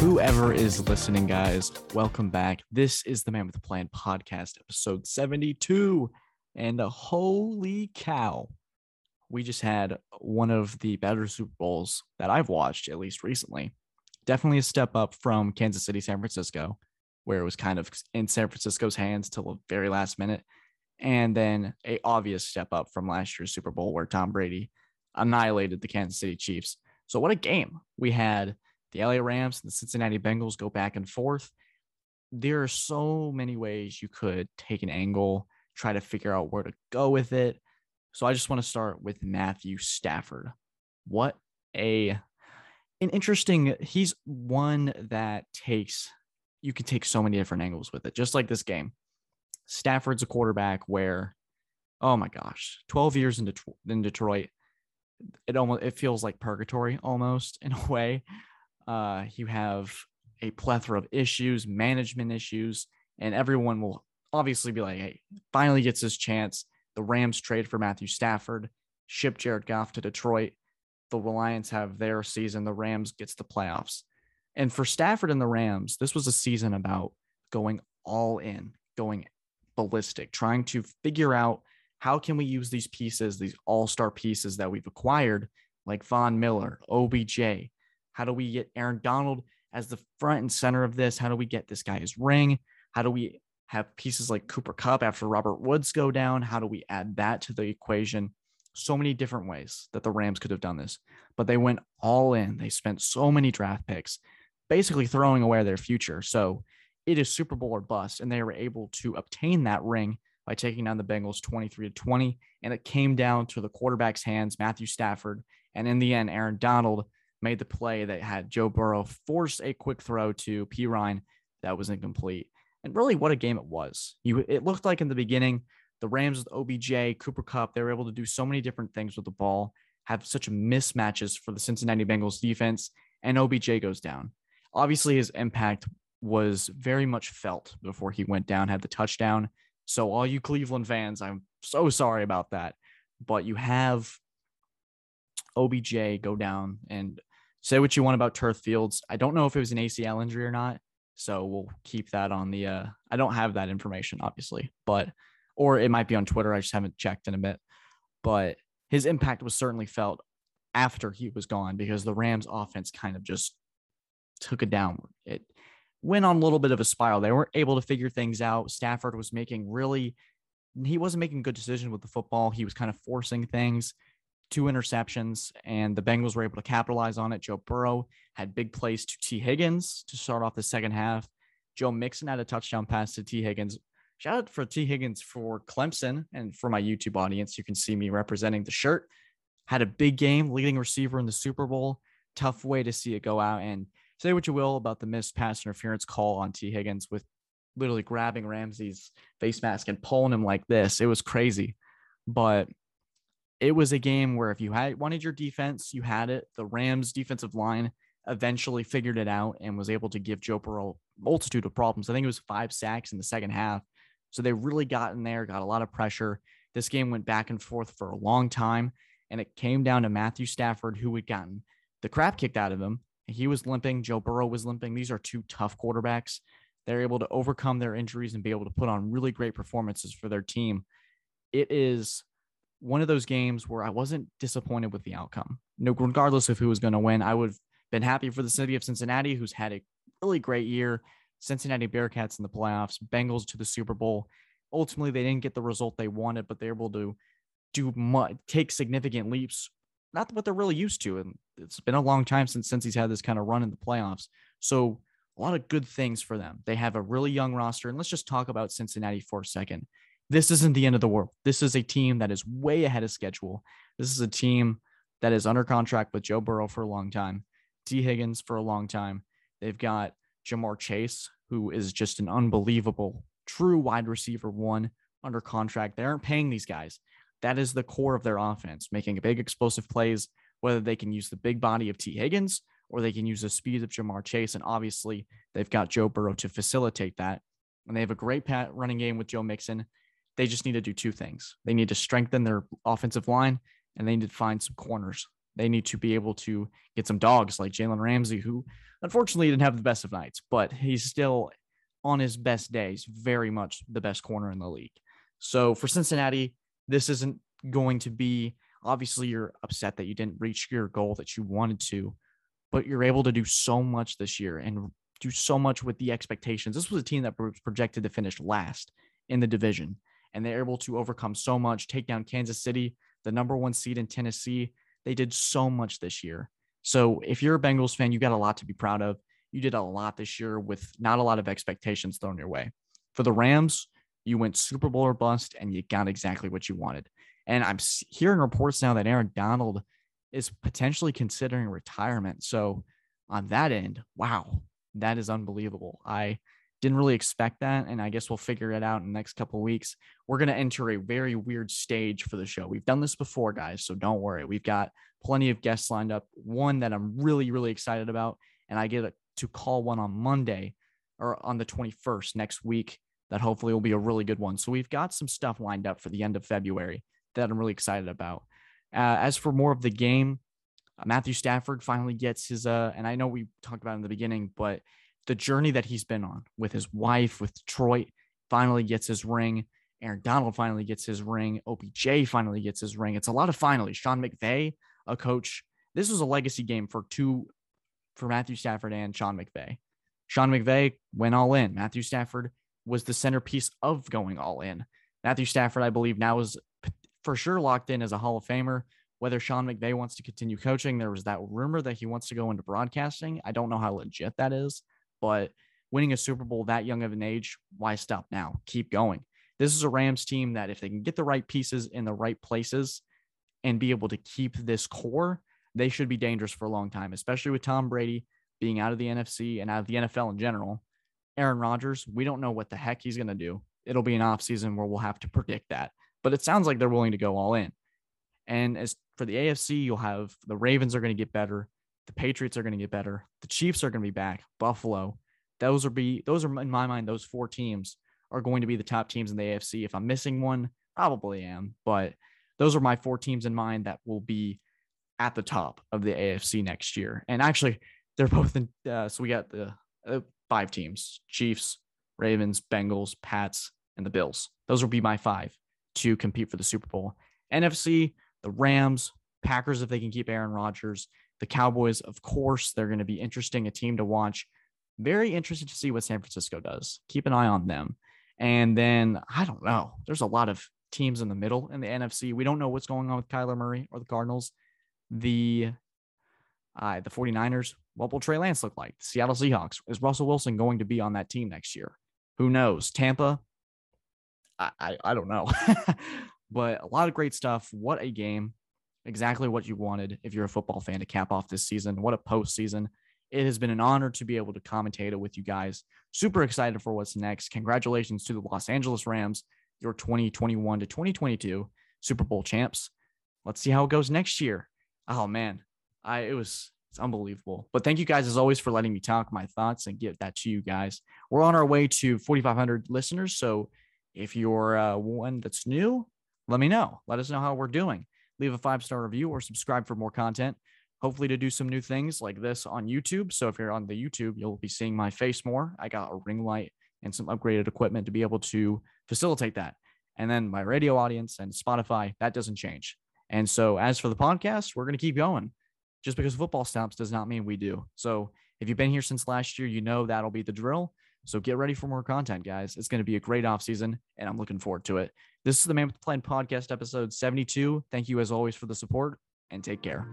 Whoever is listening, guys, welcome back. This is the Man with the Plan podcast, episode 72. And holy cow, we just had one of the better Super Bowls that I've watched, at least recently. Definitely a step up from Kansas City, San Francisco, where it was kind of in San Francisco's hands till the very last minute. And then a obvious step up from last year's Super Bowl, where Tom Brady annihilated the Kansas City Chiefs. So, what a game we had the LA Rams and the Cincinnati Bengals go back and forth. There are so many ways you could take an angle, try to figure out where to go with it. So I just want to start with Matthew Stafford. What a an interesting he's one that takes you can take so many different angles with it. Just like this game. Stafford's a quarterback where oh my gosh, 12 years in, Detroit, in Detroit it almost it feels like purgatory almost in a way uh, you have a plethora of issues, management issues, and everyone will obviously be like, hey, finally gets his chance. The Rams trade for Matthew Stafford, ship Jared Goff to Detroit. The Lions have their season. The Rams gets the playoffs. And for Stafford and the Rams, this was a season about going all in, going ballistic, trying to figure out how can we use these pieces, these all-star pieces that we've acquired, like Von Miller, OBJ, how do we get Aaron Donald as the front and center of this? How do we get this guy his ring? How do we have pieces like Cooper Kupp after Robert Woods go down? How do we add that to the equation? So many different ways that the Rams could have done this, but they went all in. They spent so many draft picks, basically throwing away their future. So it is Super Bowl or bust. And they were able to obtain that ring by taking down the Bengals 23 to 20. And it came down to the quarterback's hands, Matthew Stafford. And in the end, Aaron Donald made the play that had Joe Burrow force a quick throw to Perine that was incomplete. And really, what a game it was. You, it looked like in the beginning, the Rams with OBJ, Cooper Kupp, they were able to do so many different things with the ball, have such mismatches for the Cincinnati Bengals defense, and OBJ goes down. Obviously, his impact was very much felt before he went down, had the touchdown. So, all you Cleveland fans, I'm so sorry about that. But you have OBJ go down and say what you want about turf fields. I don't know if it was an ACL injury or not. So we'll keep that on the uh I don't have that information obviously, but or it might be on Twitter. I just haven't checked in a bit. But his impact was certainly felt after he was gone because the Rams offense kind of just took it downward. It went on a little bit of a spiral. They weren't able to figure things out. Stafford was making really he wasn't making good decisions with the football. He was kind of forcing things two interceptions, and the Bengals were able to capitalize on it. Joe Burrow had big plays to Tee Higgins to start off the second half. Joe Mixon had a touchdown pass to Tee Higgins. Shout out for Tee Higgins for Clemson and for my YouTube audience. You can see me representing the shirt. Had a big game, leading receiver in the Super Bowl. Tough way to see it go out. And say what you will about the missed pass interference call on Tee Higgins with literally grabbing Ramsey's face mask and pulling him like this. It was crazy. But it was a game where if you had wanted your defense, you had it. The Rams defensive line eventually figured it out and was able to give Joe Burrow multitude of problems. I think it was five sacks in the second half. So they really got in there, got a lot of pressure. This game went back and forth for a long time, and it came down to Matthew Stafford, who had gotten the crap kicked out of him. He was limping. Joe Burrow was limping. These are two tough quarterbacks. They're able to overcome their injuries and be able to put on really great performances for their team. It is one of those games where I wasn't disappointed with the outcome. no, regardless of who was going to win, I would have been happy for the city of Cincinnati, who's had a really great year. Cincinnati Bearcats in the playoffs, Bengals to the Super Bowl. Ultimately, they didn't get the result they wanted, but they're able to do much, take significant leaps. Not what they're really used to, and it's been a long time since since he's had this kind of run in the playoffs. So a lot of good things for them. They have a really young roster, and let's just talk about Cincinnati for a second this isn't the end of the world. This is a team that is way ahead of schedule. This is a team that is under contract with Joe Burrow for a long time, Tee Higgins for a long time. They've got Ja'Marr Chase, who is just an unbelievable, true wide receiver one under contract. They aren't paying these guys. That is the core of their offense, making big explosive plays, whether they can use the big body of Tee Higgins or they can use the speed of Ja'Marr Chase. And obviously, they've got Joe Burrow to facilitate that. And they have a great pat running game with Joe Mixon. they just need to do two things. They need to strengthen their offensive line and they need to find some corners. They need to be able to get some dogs like Jalen Ramsey, who unfortunately didn't have the best of nights, but he's still on his best days, very much the best corner in the league. So for Cincinnati, this isn't going to be obviously you're upset that you didn't reach your goal that you wanted to, but you're able to do so much this year and do so much with the expectations. This was a team that was projected to finish last in the division, and they're able to overcome so much, take down Kansas City, the number one seed in Tennessee. They did so much this year. So if you're a Bengals fan, you got a lot to be proud of. You did a lot this year with not a lot of expectations thrown your way. For the Rams, you went Super Bowl or bust, and you got exactly what you wanted. And I'm hearing reports now that Aaron Donald is potentially considering retirement. So on that end, wow, that is unbelievable. I didn't really expect that, and I guess we'll figure it out in the next couple weeks. We're going to enter a very weird stage for the show. We've done this before, guys, so don't worry. We've got plenty of guests lined up. One that I'm really, really excited about, and I get to call one on Monday or on the 21st next week. That hopefully will be a really good one. So we've got some stuff lined up for the end of February that I'm really excited about. Uh, as for more of the game, uh, Matthew Stafford finally gets his, uh, and I know we talked about in the beginning, but the journey that he's been on with his wife, with Detroit, finally gets his ring. Aaron Donald finally gets his ring. OBJ finally gets his ring. It's a lot of finally. Sean McVay, a coach. This was a legacy game for two, for Matthew Stafford and Sean McVay. Sean McVay went all in. Matthew Stafford was the centerpiece of going all in. Matthew Stafford, I believe, now is for sure locked in as a Hall of Famer. Whether Sean McVay wants to continue coaching, there was that rumor that he wants to go into broadcasting. I don't know how legit that is, but winning a Super Bowl that young of an age, why stop now? Keep going. This is a Rams team that if they can get the right pieces in the right places and be able to keep this core, they should be dangerous for a long time, especially with Tom Brady being out of the NFC and out of the NFL in general. Aaron Rodgers, we don't know what the heck he's going to do. It'll be an offseason where we'll have to predict that but it sounds like they're willing to go all in. And as for the AFC, you'll have the Ravens are going to get better, the Patriots are going to get better, the Chiefs are going to be back, Buffalo. Those are be those are in my mind those four teams are going to be the top teams in the AFC. If I'm missing one, probably am, but those are my four teams in mind that will be at the top of the AFC next year. And actually, they're both in. Uh, so we got the uh, five teams: Chiefs, Ravens, Bengals, Pats, and the Bills. Those will be my five to compete for the Super Bowl. NFC, the Rams, Packers, if they can keep Aaron Rodgers, the Cowboys, of course, they're going to be interesting, a team to watch. Very interested to see what San Francisco does. Keep an eye on them. And then I don't know. There's a lot of teams in the middle in the NFC. We don't know what's going on with Kyler Murray or the Cardinals. The uh, the 49ers, what will Trey Lance look like? The Seattle Seahawks. Is Russell Wilson going to be on that team next year? Who knows? Tampa, I, I don't know. but a lot of great stuff. What a game. Exactly what you wanted if you're a football fan to cap off this season. What a postseason. It has been an honor to be able to commentate it with you guys. Super excited for what's next. Congratulations to the Los Angeles Rams, your 2021 to 2022 Super Bowl champs. Let's see how it goes next year. Oh man, I it was it's unbelievable. But thank you guys as always for letting me talk my thoughts and give that to you guys. We're on our way to 4,500 listeners, so if you're uh, one that's new, let me know. Let us know how we're doing. Leave a five star review or subscribe for more content. Hopefully, to do some new things like this on YouTube. So, if you're on the YouTube, you'll be seeing my face more. I got a ring light and some upgraded equipment to be able to facilitate that. And then my radio audience and Spotify, that doesn't change. And so, as for the podcast, we're going to keep going. Just because football stops does not mean we do. So, if you've been here since last year, you know that'll be the drill. So get ready for more content, guys. It's going to be a great offseason, and I'm looking forward to it. This is the Man with the Plan podcast, episode 72. Thank you, as always, for the support, and take care.